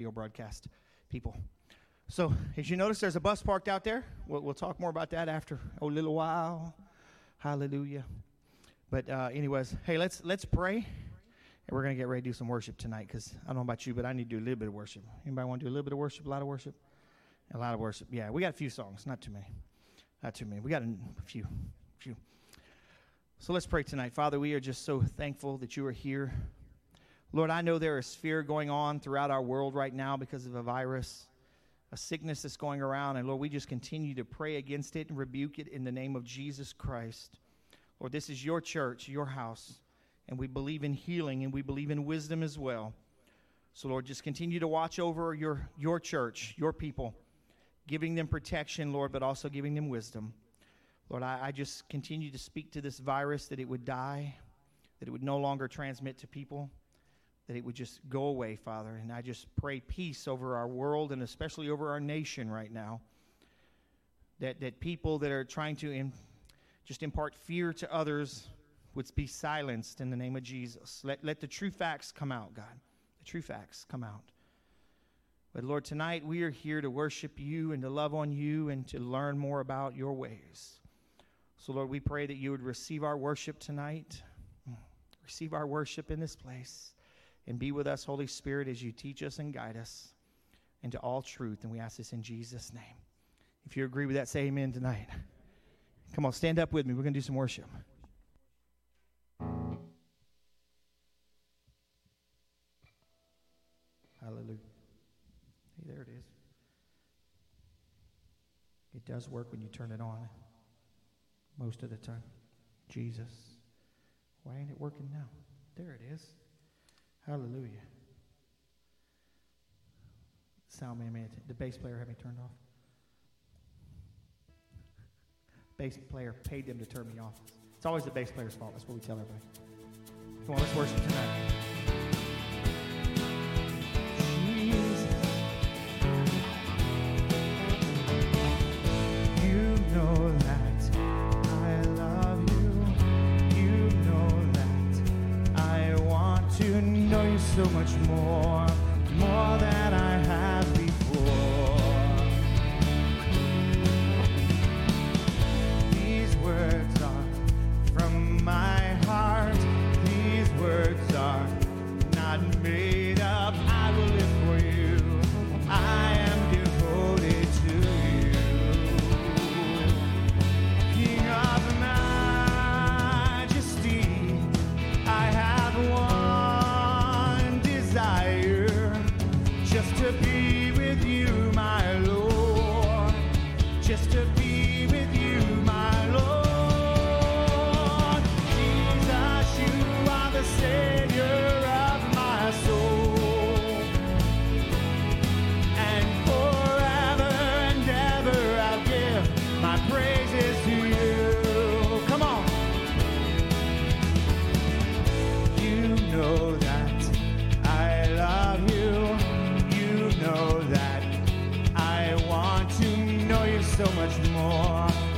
radio broadcast people. So, as you notice, there's a bus parked out there. We'll, we'll talk more about that after a little while. Hallelujah. But, uh, anyways, hey, let's let's pray, and we're gonna get ready to do some worship tonight. Because I don't know about you, but I need to do a little bit of worship. Anybody want to do a little bit of worship? A lot of worship? A lot of worship. Yeah, we got a few songs, not too many, not too many. We got a few, few. So let's pray tonight, Father. We are just so thankful that you are here. Lord, I know there is fear going on throughout our world right now because of a virus, a sickness that's going around. And Lord, we just continue to pray against it and rebuke it in the name of Jesus Christ. Lord, this is your church, your house, and we believe in healing and we believe in wisdom as well. So, Lord, just continue to watch over your, your church, your people, giving them protection, Lord, but also giving them wisdom. Lord, I, I just continue to speak to this virus that it would die, that it would no longer transmit to people that it would just go away, Father. And I just pray peace over our world and especially over our nation right now. That, that people that are trying to in, just impart fear to others would be silenced in the name of Jesus. Let, let the true facts come out, God. The true facts come out. But Lord, tonight we are here to worship you and to love on you and to learn more about your ways. So, Lord, we pray that you would receive our worship tonight, mm. receive our worship in this place. And be with us, Holy Spirit, as you teach us and guide us into all truth. And we ask this in Jesus' name. If you agree with that, say amen tonight. Come on, stand up with me. We're going to do some worship. Hallelujah. Hey, there it is. It does work when you turn it on most of the time. Jesus. Why ain't it working now? There it is. Hallelujah. Sound man, man, the bass player had me turned off. Bass player paid them to turn me off. It's always the bass player's fault. That's what we tell everybody. Come on, let's worship tonight. So much more, More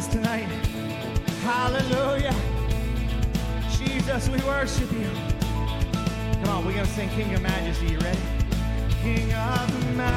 Jesus tonight. Hallelujah. Jesus, we worship you. Come on, we're going to sing King of Majesty. You ready? King of Majesty.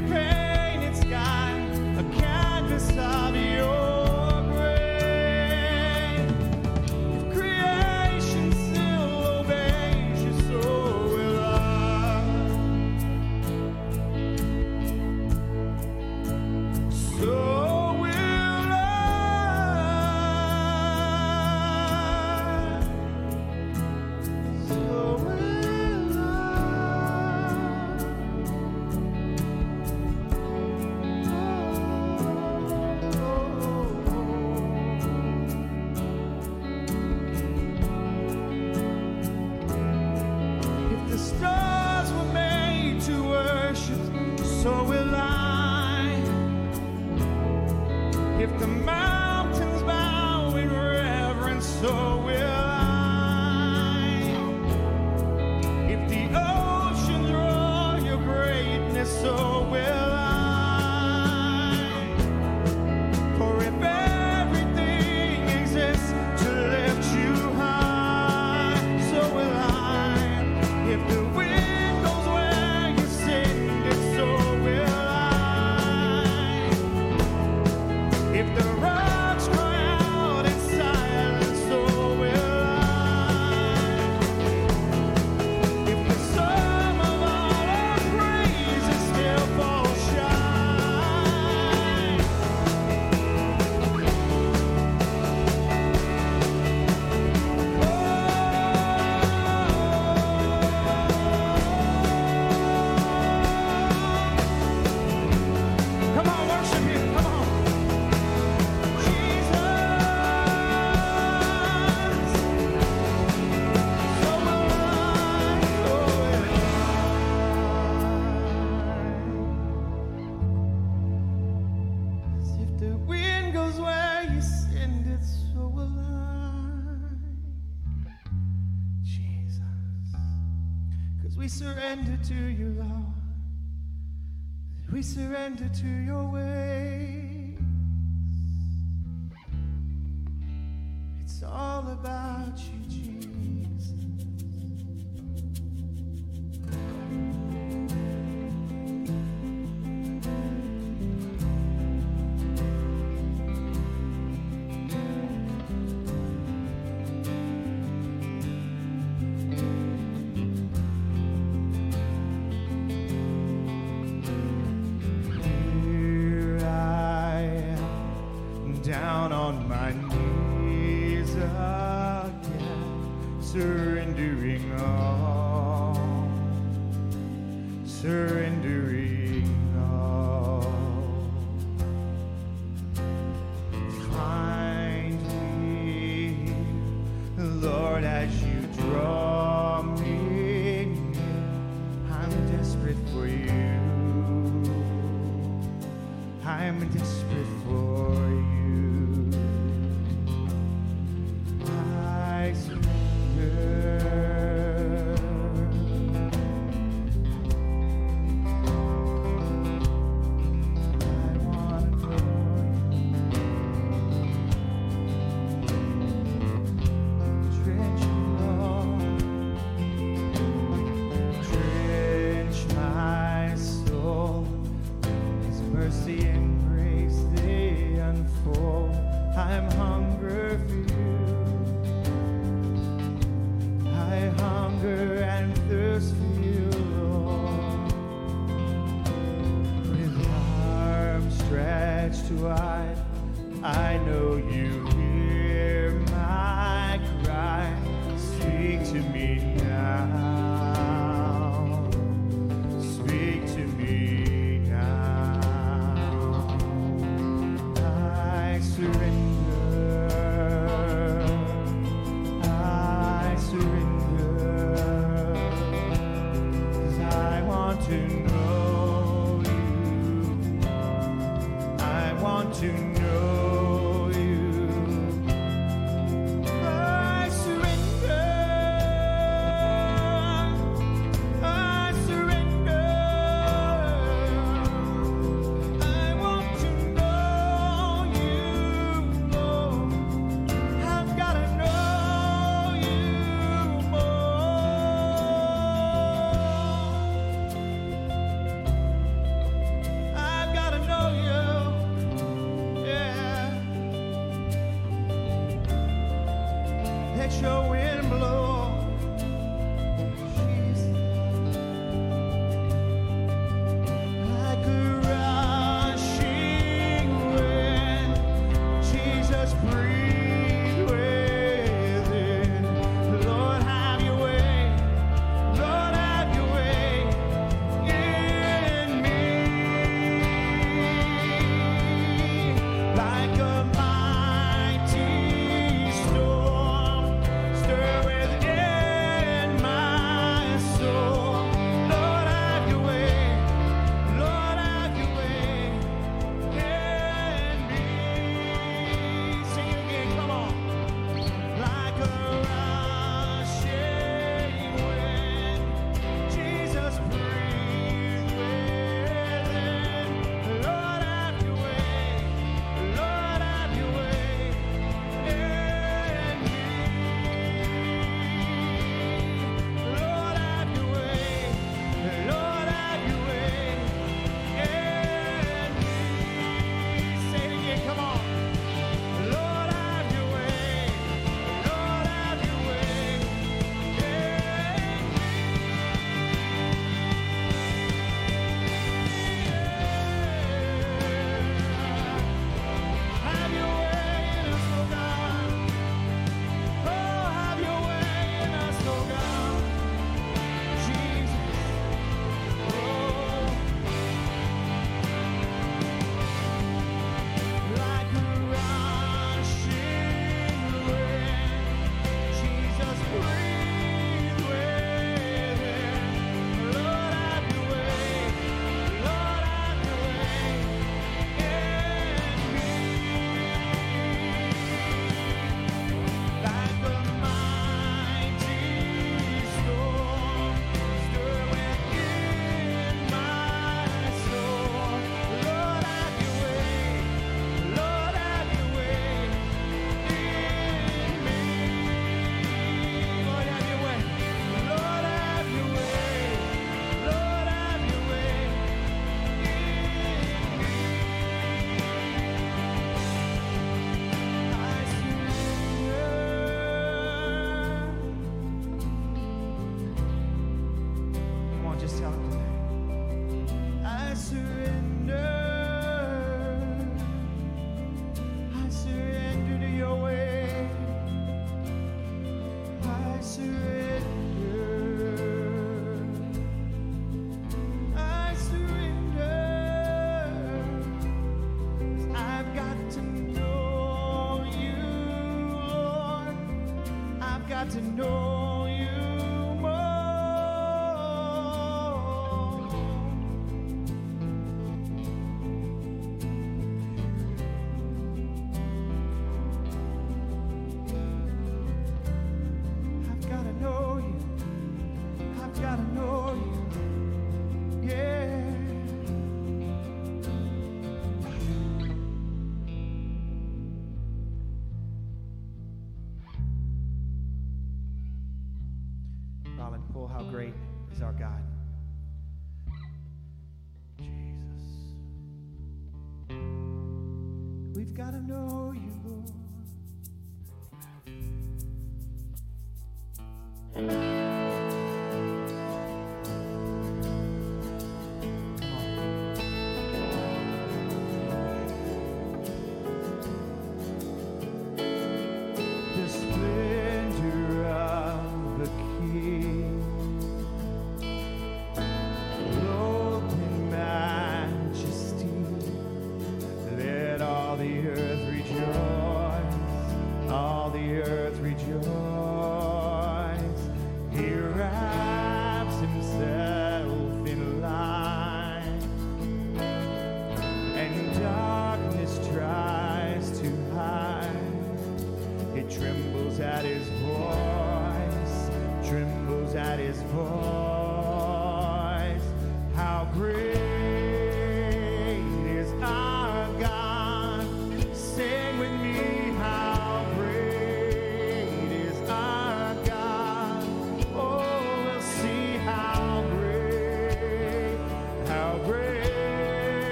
Every to your ways.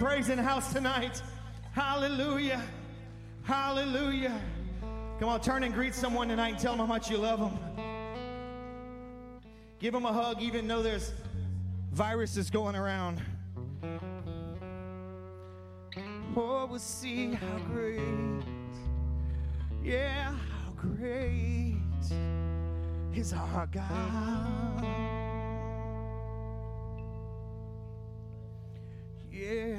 Him praise in the house tonight. Hallelujah. Hallelujah. Come on, turn and greet someone tonight and tell them how much you love them. Give them a hug, even though there's viruses going around. Oh, we'll see how great, yeah, how great is our God. Yeah.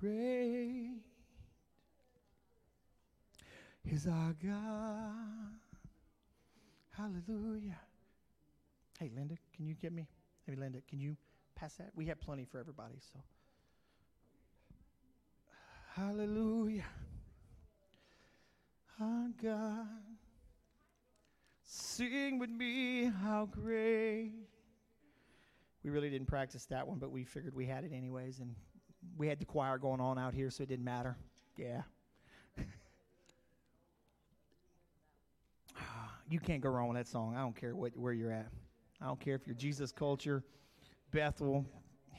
Great is our God. Hallelujah. Hey, Linda, can you get me? Hey, Linda, can you pass that? We have plenty for everybody, so. Hallelujah. Our God. Sing with me, how great. We really didn't practice that one, but we figured we had it anyways, and we had the choir going on out here, so it didn't matter. Yeah. you can't go wrong with that song. I don't care what, where you're at. I don't care if you're Jesus Culture, Bethel,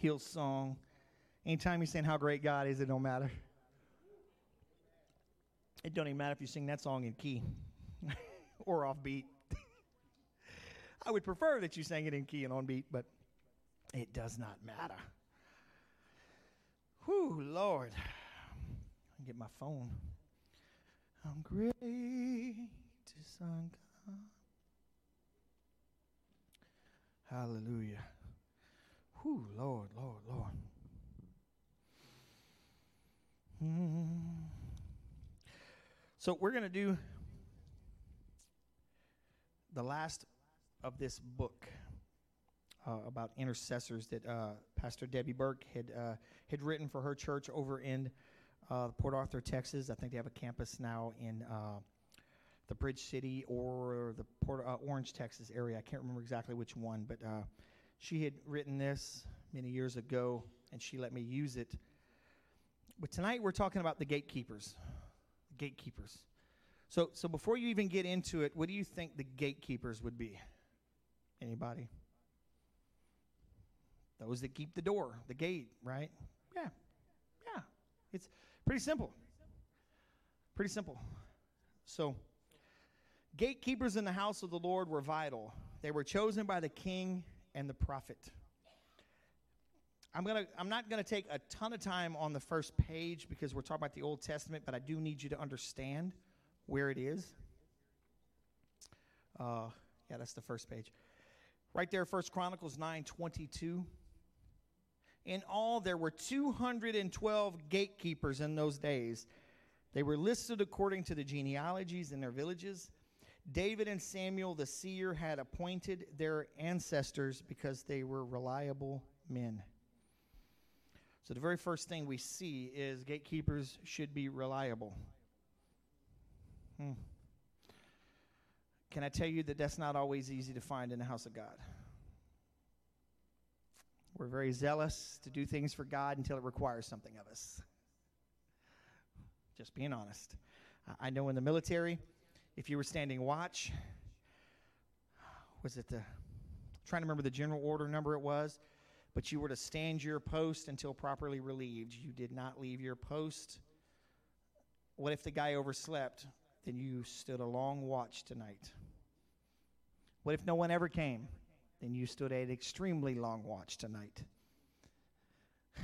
Hillsong. Anytime you're saying how great God is, it don't matter. It don't even matter if you sing that song in key or off beat. I would prefer that you sang it in key and on beat, but it does not matter. Whew, Lord. I get my phone. I'm great is our God. Hallelujah. Whew, Lord, Lord, Lord. Mm. So we're going to do the last of this book uh, about intercessors that uh, Pastor Debbie Burke had uh, had written for her church over in uh, Port Arthur, Texas. I think they have a campus now in uh, the Bridge City or the Port uh, Orange, Texas area. I can't remember exactly which one, but she had written this many years ago, and she let me use it. But tonight we're talking about the gatekeepers. Gatekeepers. So, so before you even get into it, what do you think the gatekeepers would be? Anybody? Those that keep the door, the gate, right? Yeah. Yeah. It's pretty simple. Pretty simple. So, gatekeepers in the house of the Lord were vital. They were chosen by the king and the prophet. I'm gonna I'm not gonna take a ton of time on the first page because we're talking about the Old Testament, but I do need you to understand where it is. Uh, yeah, that's the first page. Right there, First Chronicles 9 22. In all, there were 212 gatekeepers in those days. They were listed according to the genealogies in their villages. David and Samuel the seer had appointed their ancestors because they were reliable men. So, the very first thing we see is gatekeepers should be reliable. Hmm. Can I tell you that that's not always easy to find in the house of God? We're very zealous to do things for God until it requires something of us. Just being honest. I know in the military, if you were standing watch, was it the, trying to remember the general order number it was, but you were to stand your post until properly relieved. You did not leave your post. What if the guy overslept? Then you stood a long watch tonight. What if no one ever came? Then you stood an extremely long watch tonight.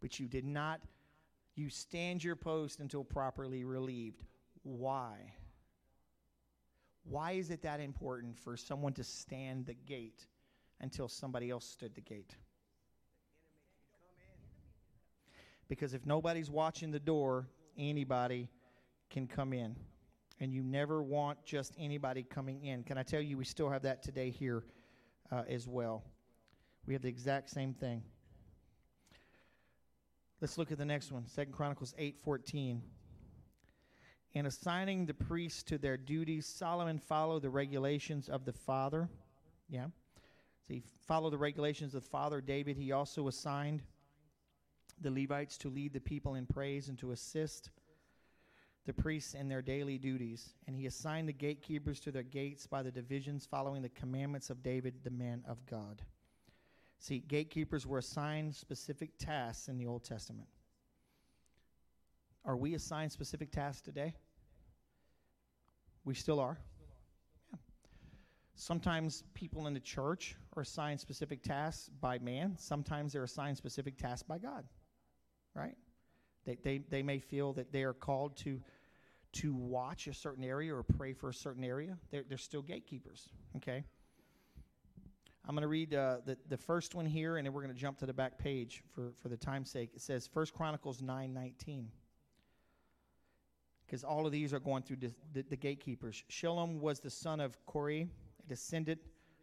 but you did not, you stand your post until properly relieved. Why? Why is it that important for someone to stand the gate until somebody else stood the gate? Because if nobody's watching the door, anybody can come in. And you never want just anybody coming in. Can I tell you, we still have that today here uh, as well. We have the exact same thing. Let's look at the next one, Second Chronicles 8 14. In assigning the priests to their duties, Solomon followed the regulations of the father. Yeah. So he followed the regulations of the father David. He also assigned the Levites to lead the people in praise and to assist the priests in their daily duties. And he assigned the gatekeepers to their gates by the divisions following the commandments of David, the man of God. See, gatekeepers were assigned specific tasks in the Old Testament. Are we assigned specific tasks today? We still are. Yeah. Sometimes people in the church are assigned specific tasks by man. Sometimes they're assigned specific tasks by God. Right? They, they, they may feel that they are called to, to watch a certain area or pray for a certain area. They're, they're still gatekeepers. Okay? I'm going to read uh, the, the first one here, and then we're going to jump to the back page for, for the time's sake. It says First Chronicles 9 19 because all of these are going through the, the, the, gatekeepers. Shillum was the son of Kore, a descendant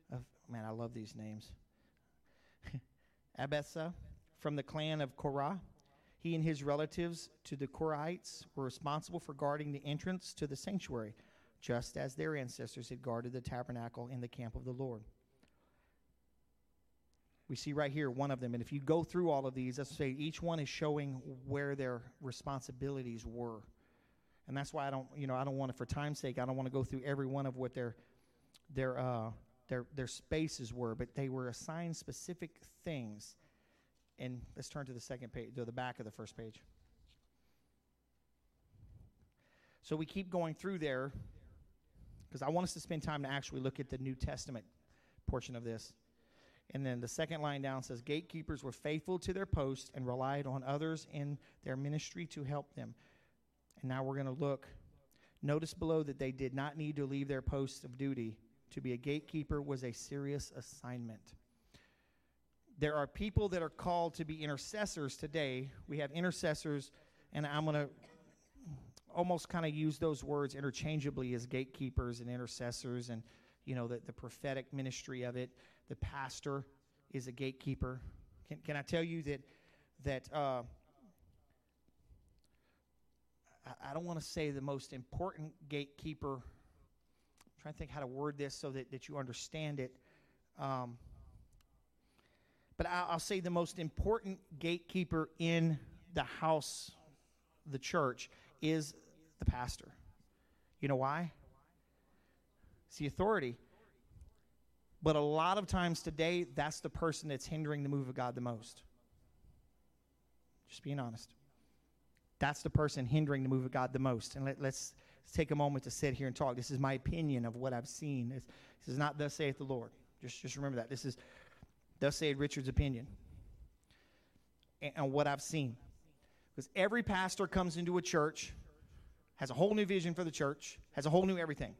of, man, I love these names. Abessa from the clan of Korah. He and his relatives to the Korahites were responsible for guarding the entrance to the sanctuary, just as their ancestors had guarded the tabernacle in the camp of the Lord. We see right here one of them. And if you go through all of these, let's say each one is showing where their responsibilities were and that's why I don't, you know, I don't want to, for time's sake, I don't want to go through every one of what their their uh, their their spaces were, but they were assigned specific things. And let's turn to the second page, to the back of the first page. So we keep going through there because I want us to spend time to actually look at the New Testament portion of this. And then the second line down says, Gatekeepers were faithful to their post and relied on others in their ministry to help them. And now we're going to look. Notice below that they did not need to leave their posts of duty. To be a gatekeeper was a serious assignment. There are people that are called to be intercessors today. We have intercessors, and I'm going to almost kind of use those words interchangeably as gatekeepers and intercessors and you know the, the prophetic ministry of it the pastor is a gatekeeper can, can i tell you that that uh, I don't want to say the most important gatekeeper. I'm trying to think how to word this so that, that you understand it. Um, but I'll, I'll say the most important gatekeeper in the house, the church, is the pastor. You know why? It's the authority. But a lot of times today, that's the person that's hindering the move of God the most. Just being honest. That's the person hindering the move of God the most. And let, us let's take a moment to sit here and talk. This is my opinion of what I've seen. This, this is not thus saith the Lord. Just, just remember that. This is thus saith Richard's opinion and, and what I've seen. Because every pastor comes into a church, has a whole new vision for the church, has a whole new everything.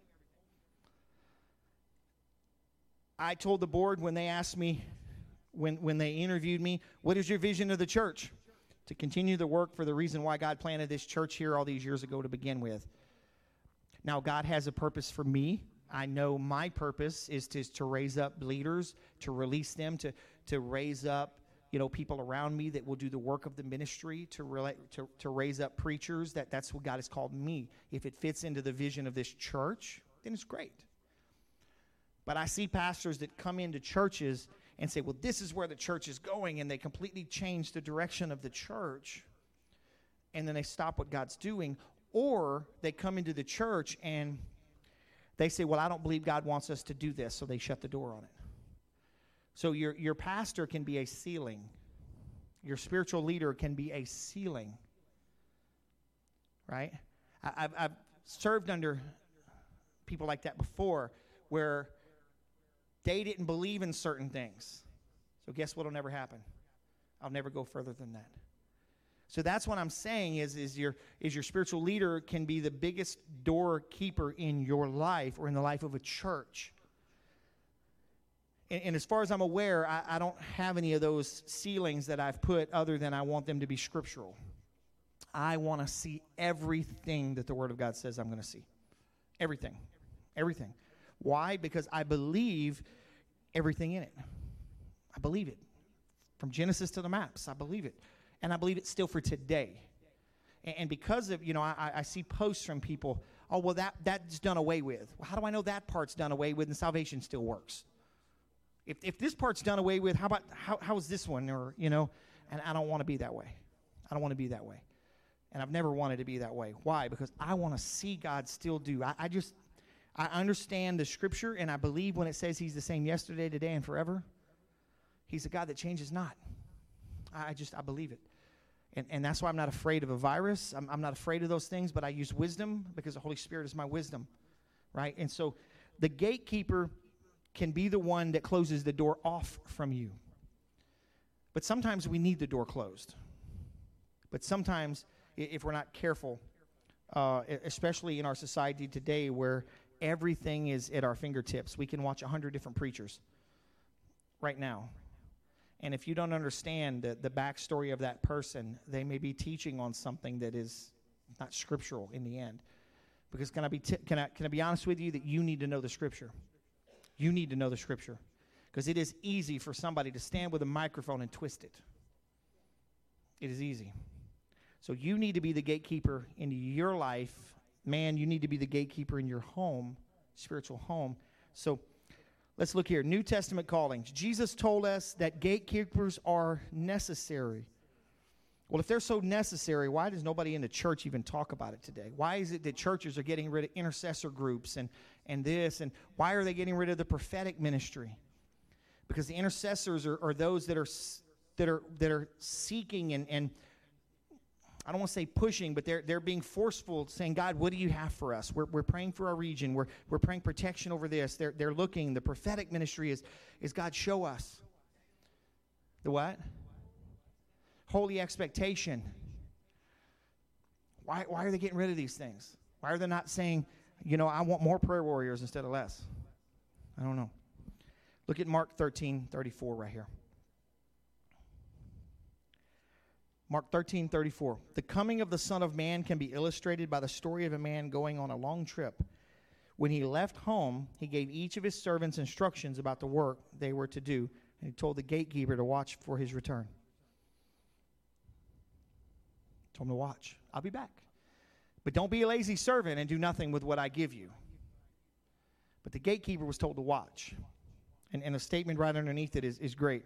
I told the board when they asked me, when, when they interviewed me, what is your vision of the church? To continue the work for the reason why God planted this church here all these years ago to begin with. Now, God has a purpose for me. I know my purpose is to, to raise up leaders, to release them, to, to raise up you know people around me that will do the work of the ministry to, to, to raise up preachers that that's what god has called me if it fits into the vision of this church then it's great but i see pastors that come into churches and say, well, this is where the church is going, and they completely change the direction of the church, and then they stop what God's doing, or they come into the church and they say, well, I don't believe God wants us to do this, so they shut the door on it. So your, your pastor can be a ceiling. Your spiritual leader can be a ceiling. Right? I, I've, I've served under people like that before where they didn't believe in certain things. So guess what'll never happen? I'll never go further than that. So that's what I'm saying is, is your is your spiritual leader can be the biggest doorkeeper in your life or in the life of a church. And, and as far as I'm aware, I, I don't have any of those ceilings that I've put other than I want them to be scriptural. I want to see everything that the Word of God says I'm going to see. Everything. Everything. Why? Because I believe everything in it. I believe it. From Genesis to the maps, I believe it. And I believe it still for today. And, because of, you know, I, I see posts from people, oh, well, that, that's done away with. Well, how do I know that part's done away with and salvation still works? If, if this part's done away with, how about, how, how is this one? Or, you know, and I don't want to be that way. I don't want to be that way. And I've never wanted to be that way. Why? Because I want to see God still do. I, I just, I understand the scripture and I believe when it says he's the same yesterday, today, and forever. He's a God that changes not. I just, I believe it. And, and that's why I'm not afraid of a virus. I'm, I'm not afraid of those things, but I use wisdom because the Holy Spirit is my wisdom, right? And so the gatekeeper can be the one that closes the door off from you. But sometimes we need the door closed. But sometimes, if we're not careful, uh, especially in our society today where everything is at our fingertips, we can watch a hundred different preachers right now. And if you don't understand the, the backstory of that person, they may be teaching on something that is not scriptural in the end. Because can I be t- can I can I be honest with you that you need to know the scripture? You need to know the scripture. Because it is easy for somebody to stand with a microphone and twist it. It is easy. So you need to be the gatekeeper in your life. Man, you need to be the gatekeeper in your home, spiritual home. So let's look here. New Testament callings. Jesus told us that gatekeepers are necessary. Well, if they're so necessary, why does nobody in the church even talk about it today? Why is it that churches are getting rid of intercessor groups and, and this? And why are they getting rid of the prophetic ministry? Because the intercessors are, are those that are, that are, that are seeking and, and I don't want to say pushing, but they're, they're being forceful, saying, God, what do you have for us? We're, we're praying for our region. We're, we're praying protection over this. They're, they're looking. The prophetic ministry is, is God, show us. The what? Holy expectation. Why, why are they getting rid of these things? Why are they not saying, you know, I want more prayer warriors instead of less? I don't know. Look at Mark 13 34 right here. Mark 13, 34. The coming of the Son of Man can be illustrated by the story of a man going on a long trip. When he left home, he gave each of his servants instructions about the work they were to do, and he told the gatekeeper to watch for his return. Told him to watch. I'll be back. But don't be a lazy servant and do nothing with what I give you. But the gatekeeper was told to watch. And, and a statement right underneath it is, is great.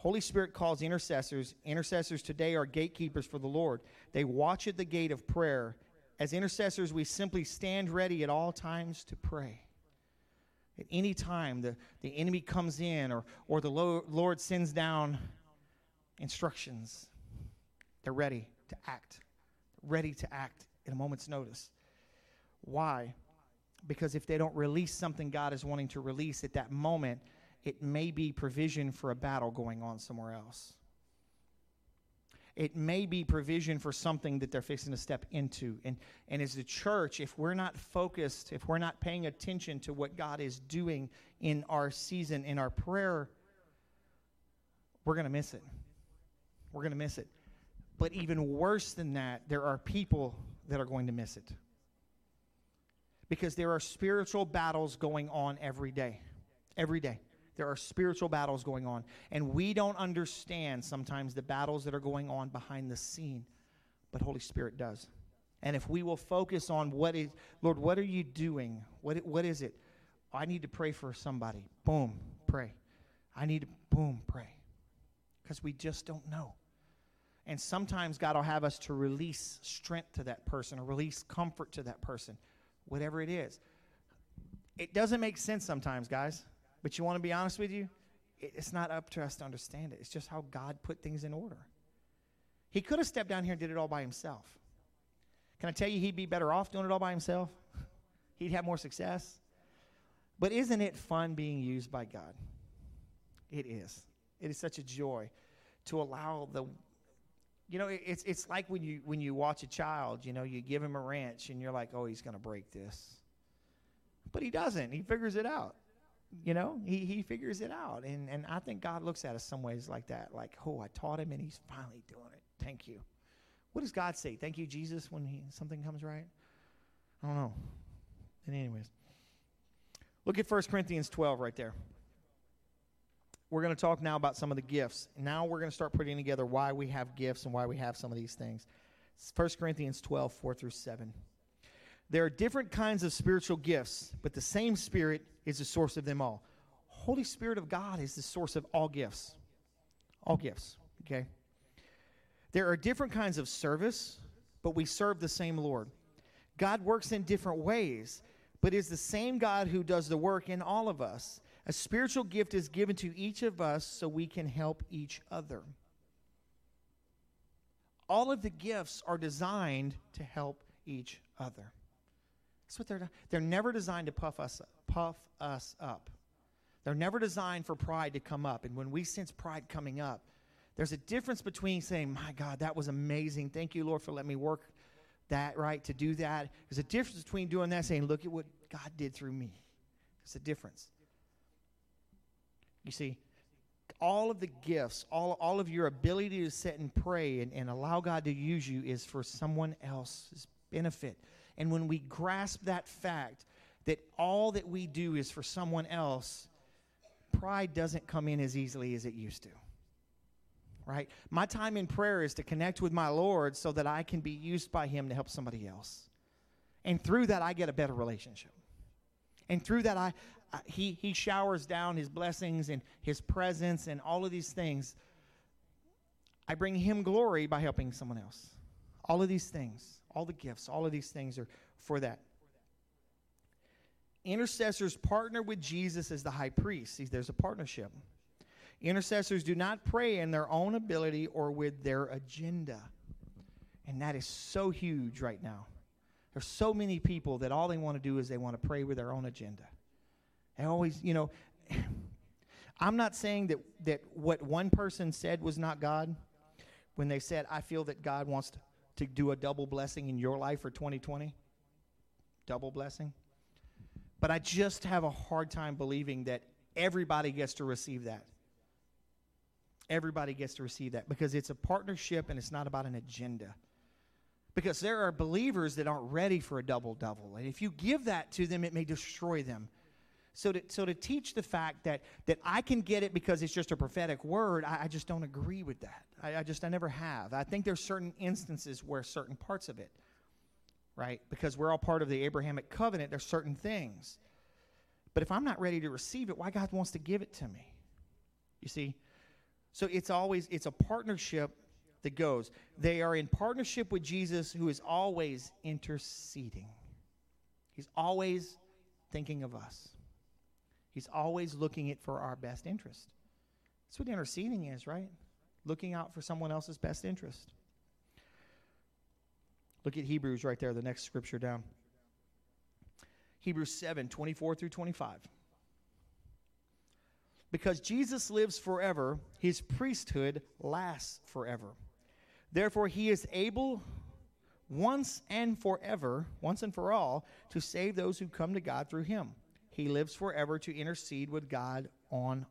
Holy Spirit calls intercessors. Intercessors today are gatekeepers for the Lord. They watch at the gate of prayer. As intercessors, we simply stand ready at all times to pray. At any time the, the enemy comes in or, or the Lord sends down instructions, they're ready to act, ready to act at a moment's notice. Why? Because if they don't release something God is wanting to release at that moment, it may be provision for a battle going on somewhere else. It may be provision for something that they're fixing to step into. And, and as the church, if we're not focused, if we're not paying attention to what God is doing in our season, in our prayer, we're going to miss it. We're going to miss it. But even worse than that, there are people that are going to miss it. Because there are spiritual battles going on every day. Every day. There are spiritual battles going on. And we don't understand sometimes the battles that are going on behind the scene, but Holy Spirit does. And if we will focus on what is, Lord, what are you doing? What, what is it? I need to pray for somebody. Boom, pray. I need to, boom, pray. Because we just don't know. And sometimes God will have us to release strength to that person or release comfort to that person, whatever it is. It doesn't make sense sometimes, guys. But you want to be honest with you? It's not up to us to understand it. It's just how God put things in order. He could have stepped down here and did it all by himself. Can I tell you, he'd be better off doing it all by himself? He'd have more success. But isn't it fun being used by God? It is. It is such a joy to allow the you know it's it's like when you when you watch a child you know you give him a wrench and you're like oh he's going to break this but he doesn't he figures it out you know, he, he figures it out. And, and I think God looks at us some ways like that. Like, oh, I taught him and he's finally doing it. Thank you. What does God say? Thank you, Jesus, when he, something comes right? I don't know. And anyways, look at 1 Corinthians 12 right there. We're going to talk now about some of the gifts. Now we're going to start putting together why we have gifts and why we have some of these things. 1 Corinthians 12, 4 through 7. There are different kinds of spiritual gifts, but the same Spirit is the source of them all. Holy Spirit of God is the source of all gifts. All gifts, okay? There are different kinds of service, but we serve the same Lord. God works in different ways, but is the same God who does the work in all of us. A spiritual gift is given to each of us so we can help each other. All of the gifts are designed to help each other. That's what they're they're never designed to puff us puff us up. They're never designed for pride to come up. And when we sense pride coming up, there's a difference between saying, "My God, that was amazing. Thank you, Lord, for letting me work that right to do that." There's a difference between doing that saying, "Look at what God did through me." There's a difference. You see, all of the gifts, all, all of your ability to sit and pray and, and allow God to use you is for someone else's benefit. And when we grasp that fact that all that we do is for someone else, pride doesn't come in as easily as it used to. Right? My time in prayer is to connect with my Lord so that I can be used by Him to help somebody else. And through that, I get a better relationship. And through that, I, he, he showers down his blessings and his presence and all of these things. I bring him glory by helping someone else. All of these things, all the gifts, all of these things are for that. Intercessors partner with Jesus as the high priest. See, there's a partnership. Intercessors do not pray in their own ability or with their agenda. And that is so huge right now. There's so many people that all they want to do is they want to pray with their own agenda. I always, you know, I'm not saying that, that what one person said was not God when they said, I feel that God wants to, to do a double blessing in your life for 2020. Double blessing. But I just have a hard time believing that everybody gets to receive that. Everybody gets to receive that because it's a partnership and it's not about an agenda. Because there are believers that aren't ready for a double double. And if you give that to them, it may destroy them. So to, so to teach the fact that, that I can get it because it's just a prophetic word, I, I just don't agree with that. I, I just, I never have. I think there's certain instances where certain parts of it, right? Because we're all part of the Abrahamic covenant, there's certain things. But if I'm not ready to receive it, why God wants to give it to me? You see? So it's always, it's a partnership that goes. They are in partnership with Jesus who is always interceding. He's always thinking of us. He's always looking it for our best interest. That's what interceding is, right? Looking out for someone else's best interest. Look at Hebrews right there, the next scripture down. Hebrews 7 24 through 25. Because Jesus lives forever, his priesthood lasts forever. Therefore, he is able once and forever, once and for all, to save those who come to God through him he lives forever to intercede with God on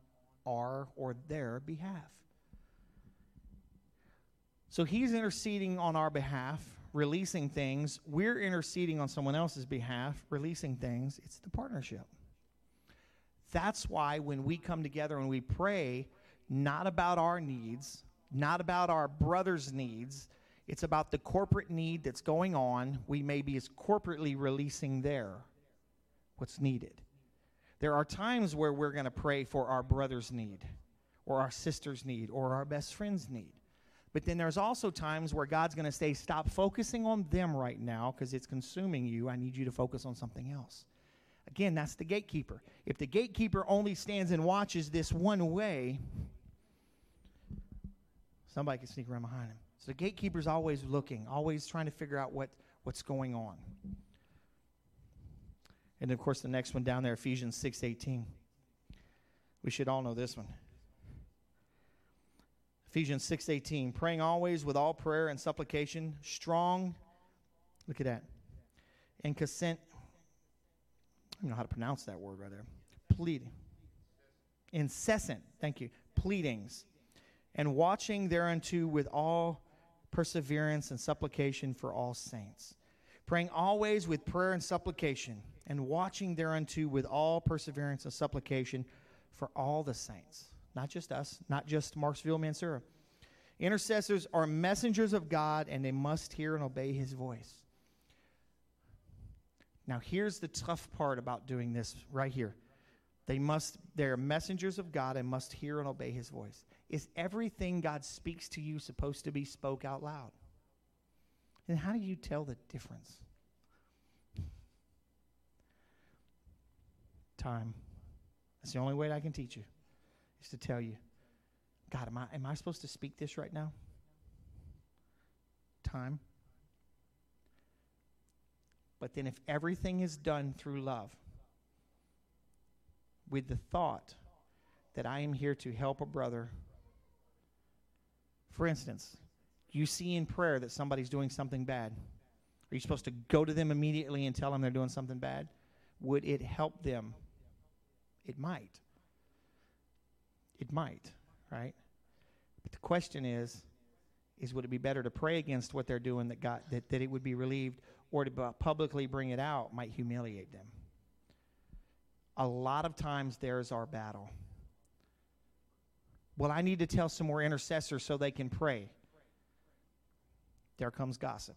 our or their behalf. So he's interceding on our behalf, releasing things. We're interceding on someone else's behalf, releasing things. It's the partnership. That's why when we come together and we pray, not about our needs, not about our brother's needs, it's about the corporate need that's going on. We may be as corporately releasing there what's needed. There are times where we're going to pray for our brother's need, or our sister's need, or our best friend's need. But then there's also times where God's going to say, Stop focusing on them right now because it's consuming you. I need you to focus on something else. Again, that's the gatekeeper. If the gatekeeper only stands and watches this one way, somebody can sneak around behind him. So the gatekeeper's always looking, always trying to figure out what, what's going on. And of course, the next one down there, Ephesians 6:18. We should all know this one. Ephesians 6:18, praying always with all prayer and supplication, strong. Look at that. And consent. I don't know how to pronounce that word right there. Pleading. Incessant, thank you. Pleadings. And watching thereunto with all perseverance and supplication for all saints. Praying always with prayer and supplication and watching thereunto with all perseverance and supplication for all the saints, not just us, not just Marksville, Mansura. Intercessors are messengers of God and they must hear and obey his voice. Now, here's the tough part about doing this right here. They must, they're messengers of God and must hear and obey his voice. Is everything God speaks to you supposed to be spoke out loud? And how do you tell the difference? Time. That's the only way I can teach you, is to tell you, God, am I, am I supposed to speak this right now? Time. But then, if everything is done through love, with the thought that I am here to help a brother, for instance, you see in prayer that somebody's doing something bad. Are you supposed to go to them immediately and tell them they're doing something bad? Would it help them? It might. It might, right? But the question is, is would it be better to pray against what they're doing that got that, that it would be relieved or to publicly bring it out might humiliate them? A lot of times there's our battle. Well, I need to tell some more intercessors so they can pray. There comes gossip.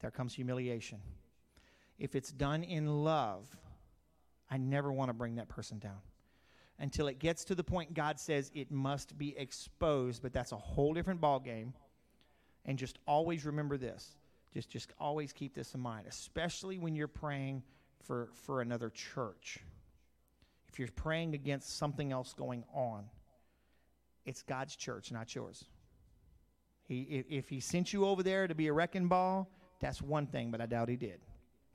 There comes humiliation. If it's done in love, I never want to bring that person down until it gets to the point God says it must be exposed, but that's a whole different ball game. And just always remember this. Just just always keep this in mind, especially when you're praying for for another church. If you're praying against something else going on, it's God's church, not yours. He if, he sent you over there to be a wrecking ball, that's one thing, but I doubt he did.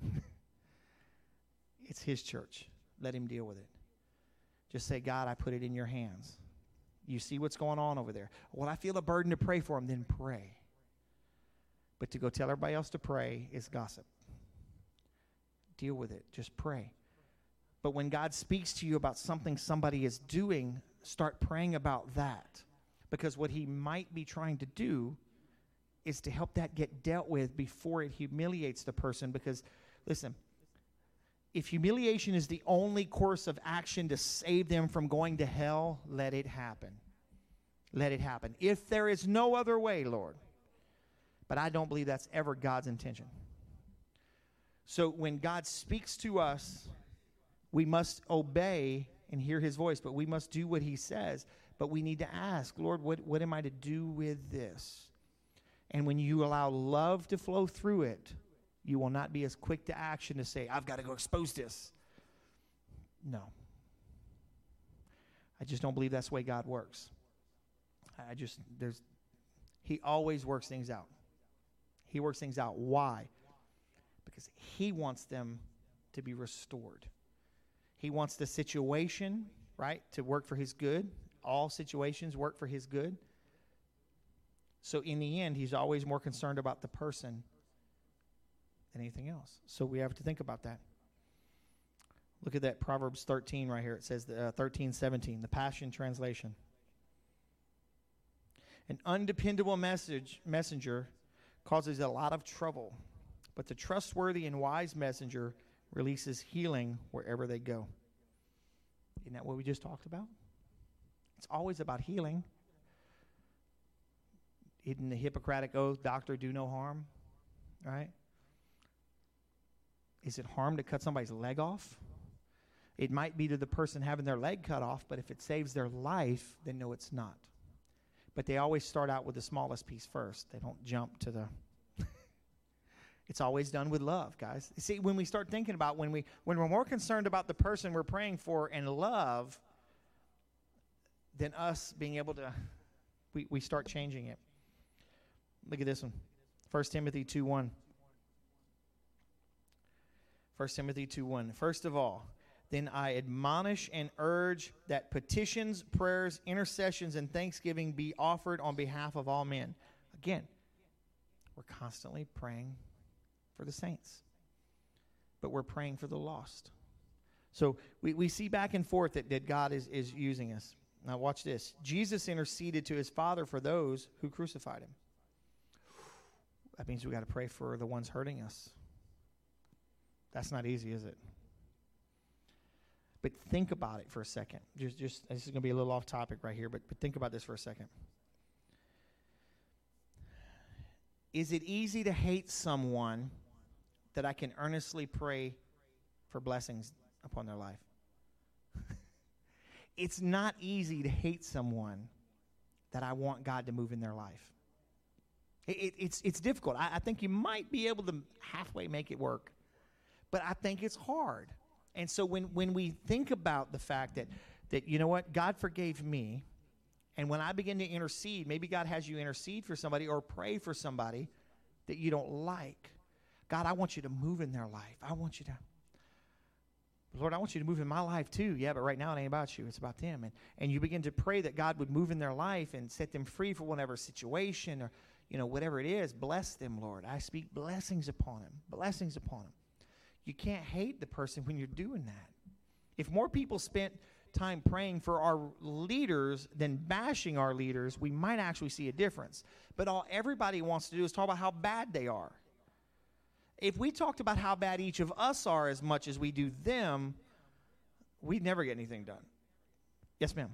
it's his church. Let him deal with it. Just say, God, I put it in your hands. You see what's going on over there. Well, I feel a burden to pray for him, then pray. But to go tell everybody else to pray is gossip. Deal with it. Just pray. But when God speaks to you about something somebody is doing, start praying about that. Because what he might be trying to do is to help that get dealt with before it humiliates the person. Because, listen, if humiliation is the only course of action to save them from going to hell, let it happen. Let it happen. If there is no other way, Lord. But I don't believe that's ever God's intention. So when God speaks to us, we must obey and hear his voice, but we must do what he says. But we need to ask, Lord, what, what am I to do with this? And when you allow love to flow through it, you will not be as quick to action to say, I've got to go expose this. No. I just don't believe that's the way God works. I just, there's, He always works things out. He works things out. Why? Because He wants them to be restored. He wants the situation, right, to work for His good. All situations work for His good. So in the end, He's always more concerned about the person than anything else. So we have to think about that. Look at that Proverbs 13 right here. It says uh, 13, 17, the Passion Translation. An undependable message messenger causes a lot of trouble, but the trustworthy and wise messenger releases healing wherever they go. Isn't that what we just talked about? It's always about healing. Isn't the Hippocratic oath, doctor, do no harm? Right? Is it harm to cut somebody's leg off? It might be to the person having their leg cut off, but if it saves their life, then no, it's not. But they always start out with the smallest piece first. They don't jump to the. it's always done with love, guys. See, when we start thinking about when we when we're more concerned about the person we're praying for and love than us being able to, we, we start changing it. Look at this one. 1 Timothy 2 1. 1 Timothy 2 1. First of all, then I admonish and urge that petitions, prayers, intercessions, and thanksgiving be offered on behalf of all men. Again, we're constantly praying for the saints, but we're praying for the lost. So we, we see back and forth that, that God is, is using us. Now, watch this. Jesus interceded to his Father for those who crucified him. That means we got to pray for the ones hurting us. That's not easy, is it? But think about it for a second. Just, just this is going to be a little off topic right here, but, but think about this for a second. Is it easy to hate someone that I can earnestly pray for blessings upon their life? it's not easy to hate someone that I want God to move in their life. It, it, it's, it's difficult. I, I think you might be able to halfway make it work, but I think it's hard. And so when, when we think about the fact that, that, you know what, God forgave me, and when I begin to intercede, maybe God has you intercede for somebody or pray for somebody that you don't like. God, I want you to move in their life. I want you to Lord, I want you to move in my life too. Yeah, but right now it ain't about you, it's about them. And, and you begin to pray that God would move in their life and set them free for whatever situation or, you know, whatever it is. Bless them, Lord. I speak blessings upon them, blessings upon them. You can't hate the person when you're doing that. If more people spent time praying for our leaders than bashing our leaders, we might actually see a difference. But all everybody wants to do is talk about how bad they are if we talked about how bad each of us are as much as we do them, we'd never get anything done. Yes, ma'am.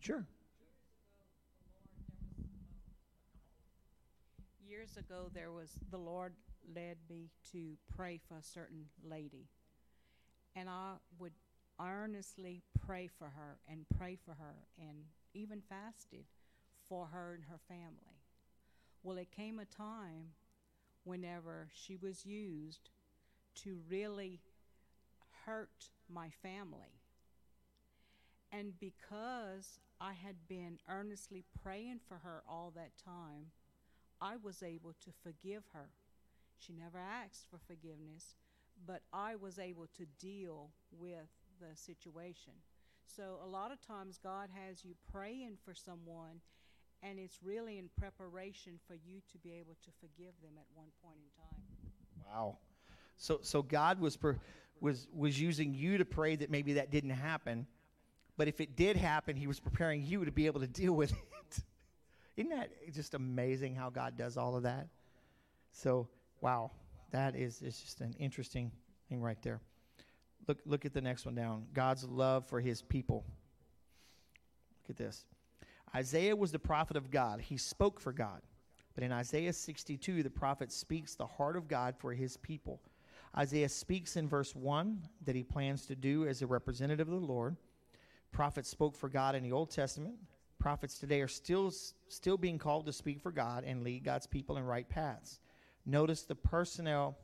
Sure. Years ago, there was the Lord led me to pray for a certain lady, and I would earnestly pray for her and pray for her and even fasted for her and her family. Well, it came a time whenever she was used to really hurt my family. And because I had been earnestly praying for her all that time, I was able to forgive her. She never asked for forgiveness, but I was able to deal with the situation. So a lot of times God has you praying for someone and it's really in preparation for you to be able to forgive them at one point in time. Wow. So so God was per, was was using you to pray that maybe that didn't happen, but if it did happen, he was preparing you to be able to deal with it. Isn't that just amazing how God does all of that? So, wow. That is is just an interesting thing right there. Look look at the next one down. God's love for his people. Look at this. Isaiah was the prophet of God. He spoke for God. But in Isaiah 62, the prophet speaks the heart of God for his people. Isaiah speaks in verse 1 that he plans to do as a representative of the Lord. Prophets spoke for God in the Old Testament. Prophets today are still, still being called to speak for God and lead God's people in right paths. Notice the personnel,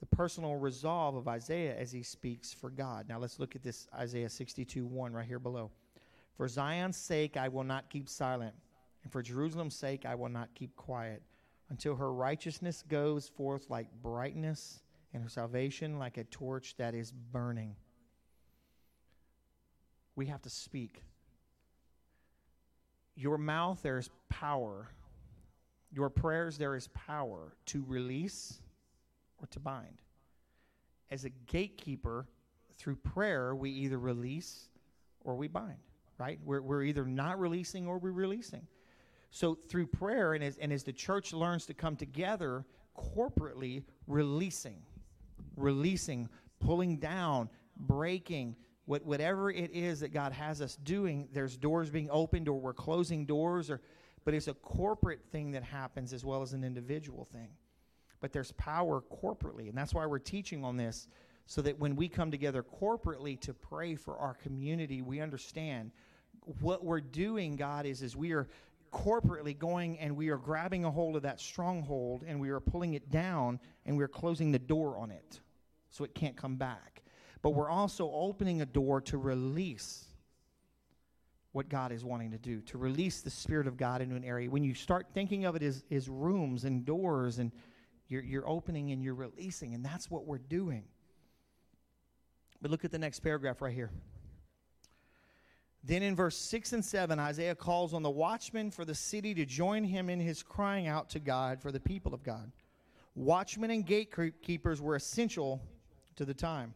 the personal resolve of Isaiah as he speaks for God. Now let's look at this Isaiah 62 1 right here below. For Zion's sake, I will not keep silent, and for Jerusalem's sake, I will not keep quiet, until her righteousness goes forth like brightness, and her salvation like a torch that is burning. We have to speak. Your mouth, there is power. Your prayers, there is power to release or to bind. As a gatekeeper, through prayer, we either release or we bind right? We're, we're either not releasing or we're releasing. So through prayer and as, and as the church learns to come together corporately, releasing, releasing, pulling down, breaking, what, whatever it is that God has us doing, there's doors being opened or we're closing doors, or, but it's a corporate thing that happens as well as an individual thing. But there's power corporately, and that's why we're teaching on this so that when we come together corporately to pray for our community, we understand what we're doing, God, is, is we are corporately going and we are grabbing a hold of that stronghold and we are pulling it down and we're closing the door on it so it can't come back. But we're also opening a door to release what God is wanting to do, to release the Spirit of God into an area. When you start thinking of it as, as rooms and doors, and you're, you're opening and you're releasing, and that's what we're doing. But look at the next paragraph right here. Then in verse 6 and 7, Isaiah calls on the watchmen for the city to join him in his crying out to God for the people of God. Watchmen and gatekeepers were essential to the time.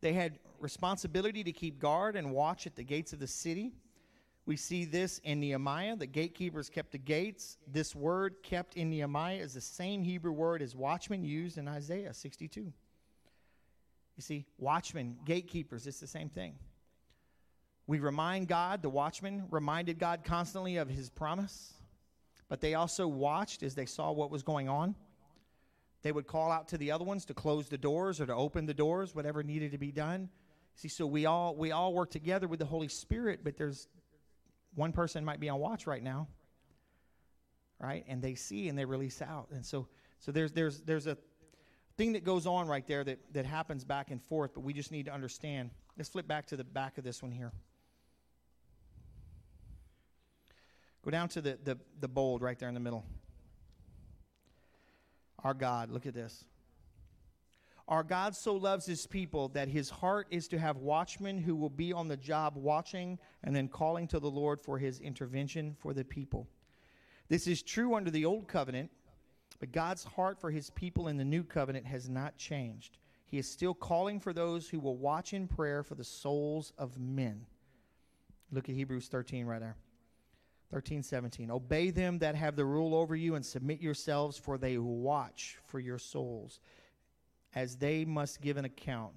They had responsibility to keep guard and watch at the gates of the city. We see this in Nehemiah. The gatekeepers kept the gates. This word kept in Nehemiah is the same Hebrew word as watchmen used in Isaiah 62. You see, watchmen, gatekeepers, it's the same thing. We remind God, the watchmen reminded God constantly of his promise but they also watched as they saw what was going on. They would call out to the other ones to close the doors or to open the doors, whatever needed to be done. See, so we all we all work together with the Holy Spirit, but there's one person might be on watch right now, right? And they see and they release out, and so so there's there's there's a thing that goes on right there that that happens back and forth, but we just need to understand. Let's flip back to the back of this one here. Go down to the, the, the bold right there in the middle. Our God, look at this. Our God so loves his people that his heart is to have watchmen who will be on the job watching and then calling to the Lord for his intervention for the people. This is true under the old covenant, but God's heart for his people in the new covenant has not changed. He is still calling for those who will watch in prayer for the souls of men. Look at Hebrews 13 right there. 13, 17. Obey them that have the rule over you and submit yourselves, for they watch for your souls, as they must give an account,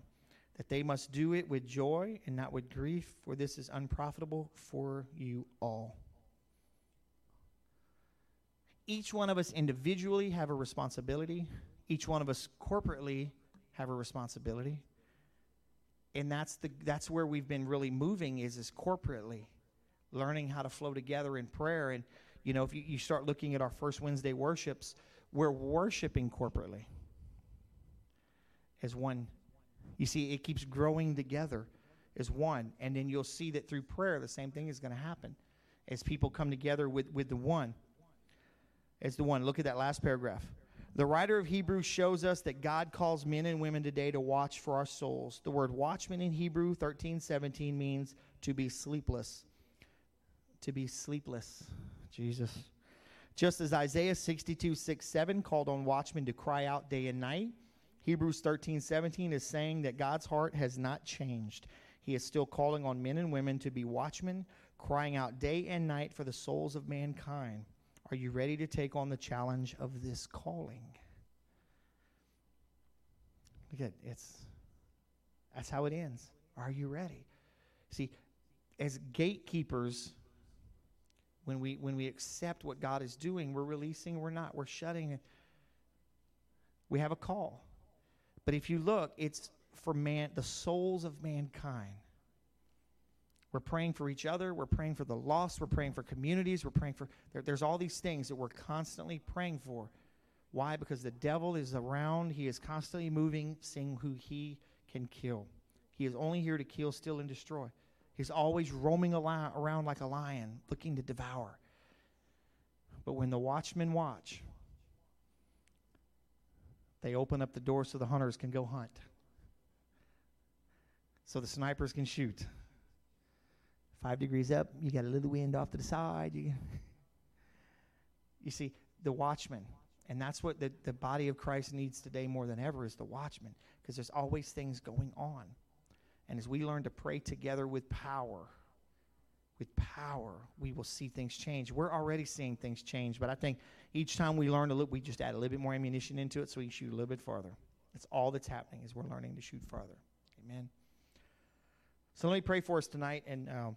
that they must do it with joy and not with grief, for this is unprofitable for you all. Each one of us individually have a responsibility. Each one of us corporately have a responsibility. And that's the that's where we've been really moving is is corporately learning how to flow together in prayer. And, you know, if you, you start looking at our first Wednesday worships, we're worshiping corporately as one. You see, it keeps growing together as one. And then you'll see that through prayer, the same thing is going to happen as people come together with, with the one. As the one. Look at that last paragraph. The writer of Hebrews shows us that God calls men and women today to watch for our souls. The word watchman in Hebrew 13 17 means to be sleepless to be sleepless. Jesus. Just as Isaiah 62, 6, 7 called on watchmen to cry out day and night, Hebrews 13, 17 is saying that God's heart has not changed. He is still calling on men and women to be watchmen, crying out day and night for the souls of mankind. Are you ready to take on the challenge of this calling? Look at it's that's how it ends. Are you ready? See, as gatekeepers, when we when we accept what God is doing, we're releasing, we're not, we're shutting. We have a call. But if you look, it's for man the souls of mankind. We're praying for each other, we're praying for the lost, we're praying for communities, we're praying for there, there's all these things that we're constantly praying for. Why? Because the devil is around, he is constantly moving, seeing who he can kill. He is only here to kill, steal, and destroy. He's always roaming around like a lion, looking to devour. But when the watchmen watch, they open up the door so the hunters can go hunt. So the snipers can shoot. Five degrees up, you got a little wind off to the side. You, you see, the watchman. And that's what the, the body of Christ needs today more than ever is the watchman. Because there's always things going on. And as we learn to pray together with power, with power, we will see things change. We're already seeing things change, but I think each time we learn to look, we just add a little bit more ammunition into it so we can shoot a little bit farther. That's all that's happening is we're learning to shoot farther. Amen. So let me pray for us tonight, and um,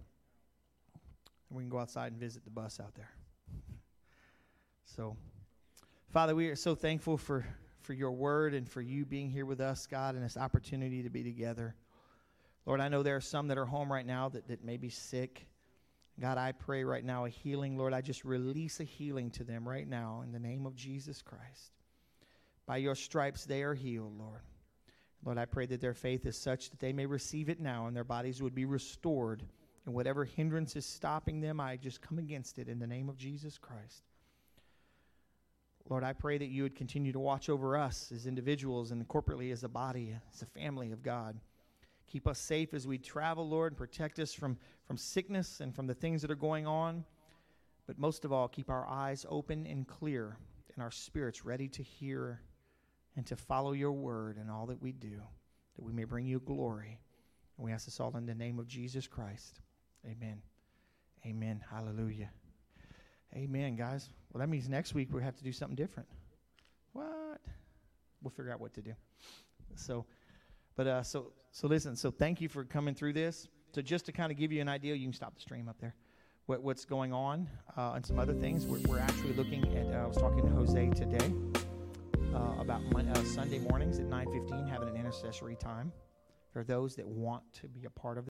we can go outside and visit the bus out there. So, Father, we are so thankful for for your word and for you being here with us, God, and this opportunity to be together. Lord, I know there are some that are home right now that, that may be sick. God, I pray right now a healing. Lord, I just release a healing to them right now in the name of Jesus Christ. By your stripes, they are healed, Lord. Lord, I pray that their faith is such that they may receive it now and their bodies would be restored. And whatever hindrance is stopping them, I just come against it in the name of Jesus Christ. Lord, I pray that you would continue to watch over us as individuals and corporately as a body, as a family of God. Keep us safe as we travel, Lord, and protect us from, from sickness and from the things that are going on. But most of all, keep our eyes open and clear and our spirits ready to hear and to follow your word in all that we do, that we may bring you glory. And we ask this all in the name of Jesus Christ. Amen. Amen. Hallelujah. Amen, guys. Well, that means next week we have to do something different. What? We'll figure out what to do. So, but uh, so so listen. So thank you for coming through this. So just to kind of give you an idea, you can stop the stream up there. what, what's going on uh, and some other things. We're, we're actually looking at. Uh, I was talking to Jose today uh, about uh, Sunday mornings at 9:15 having an intercessory time for those that want to be a part of.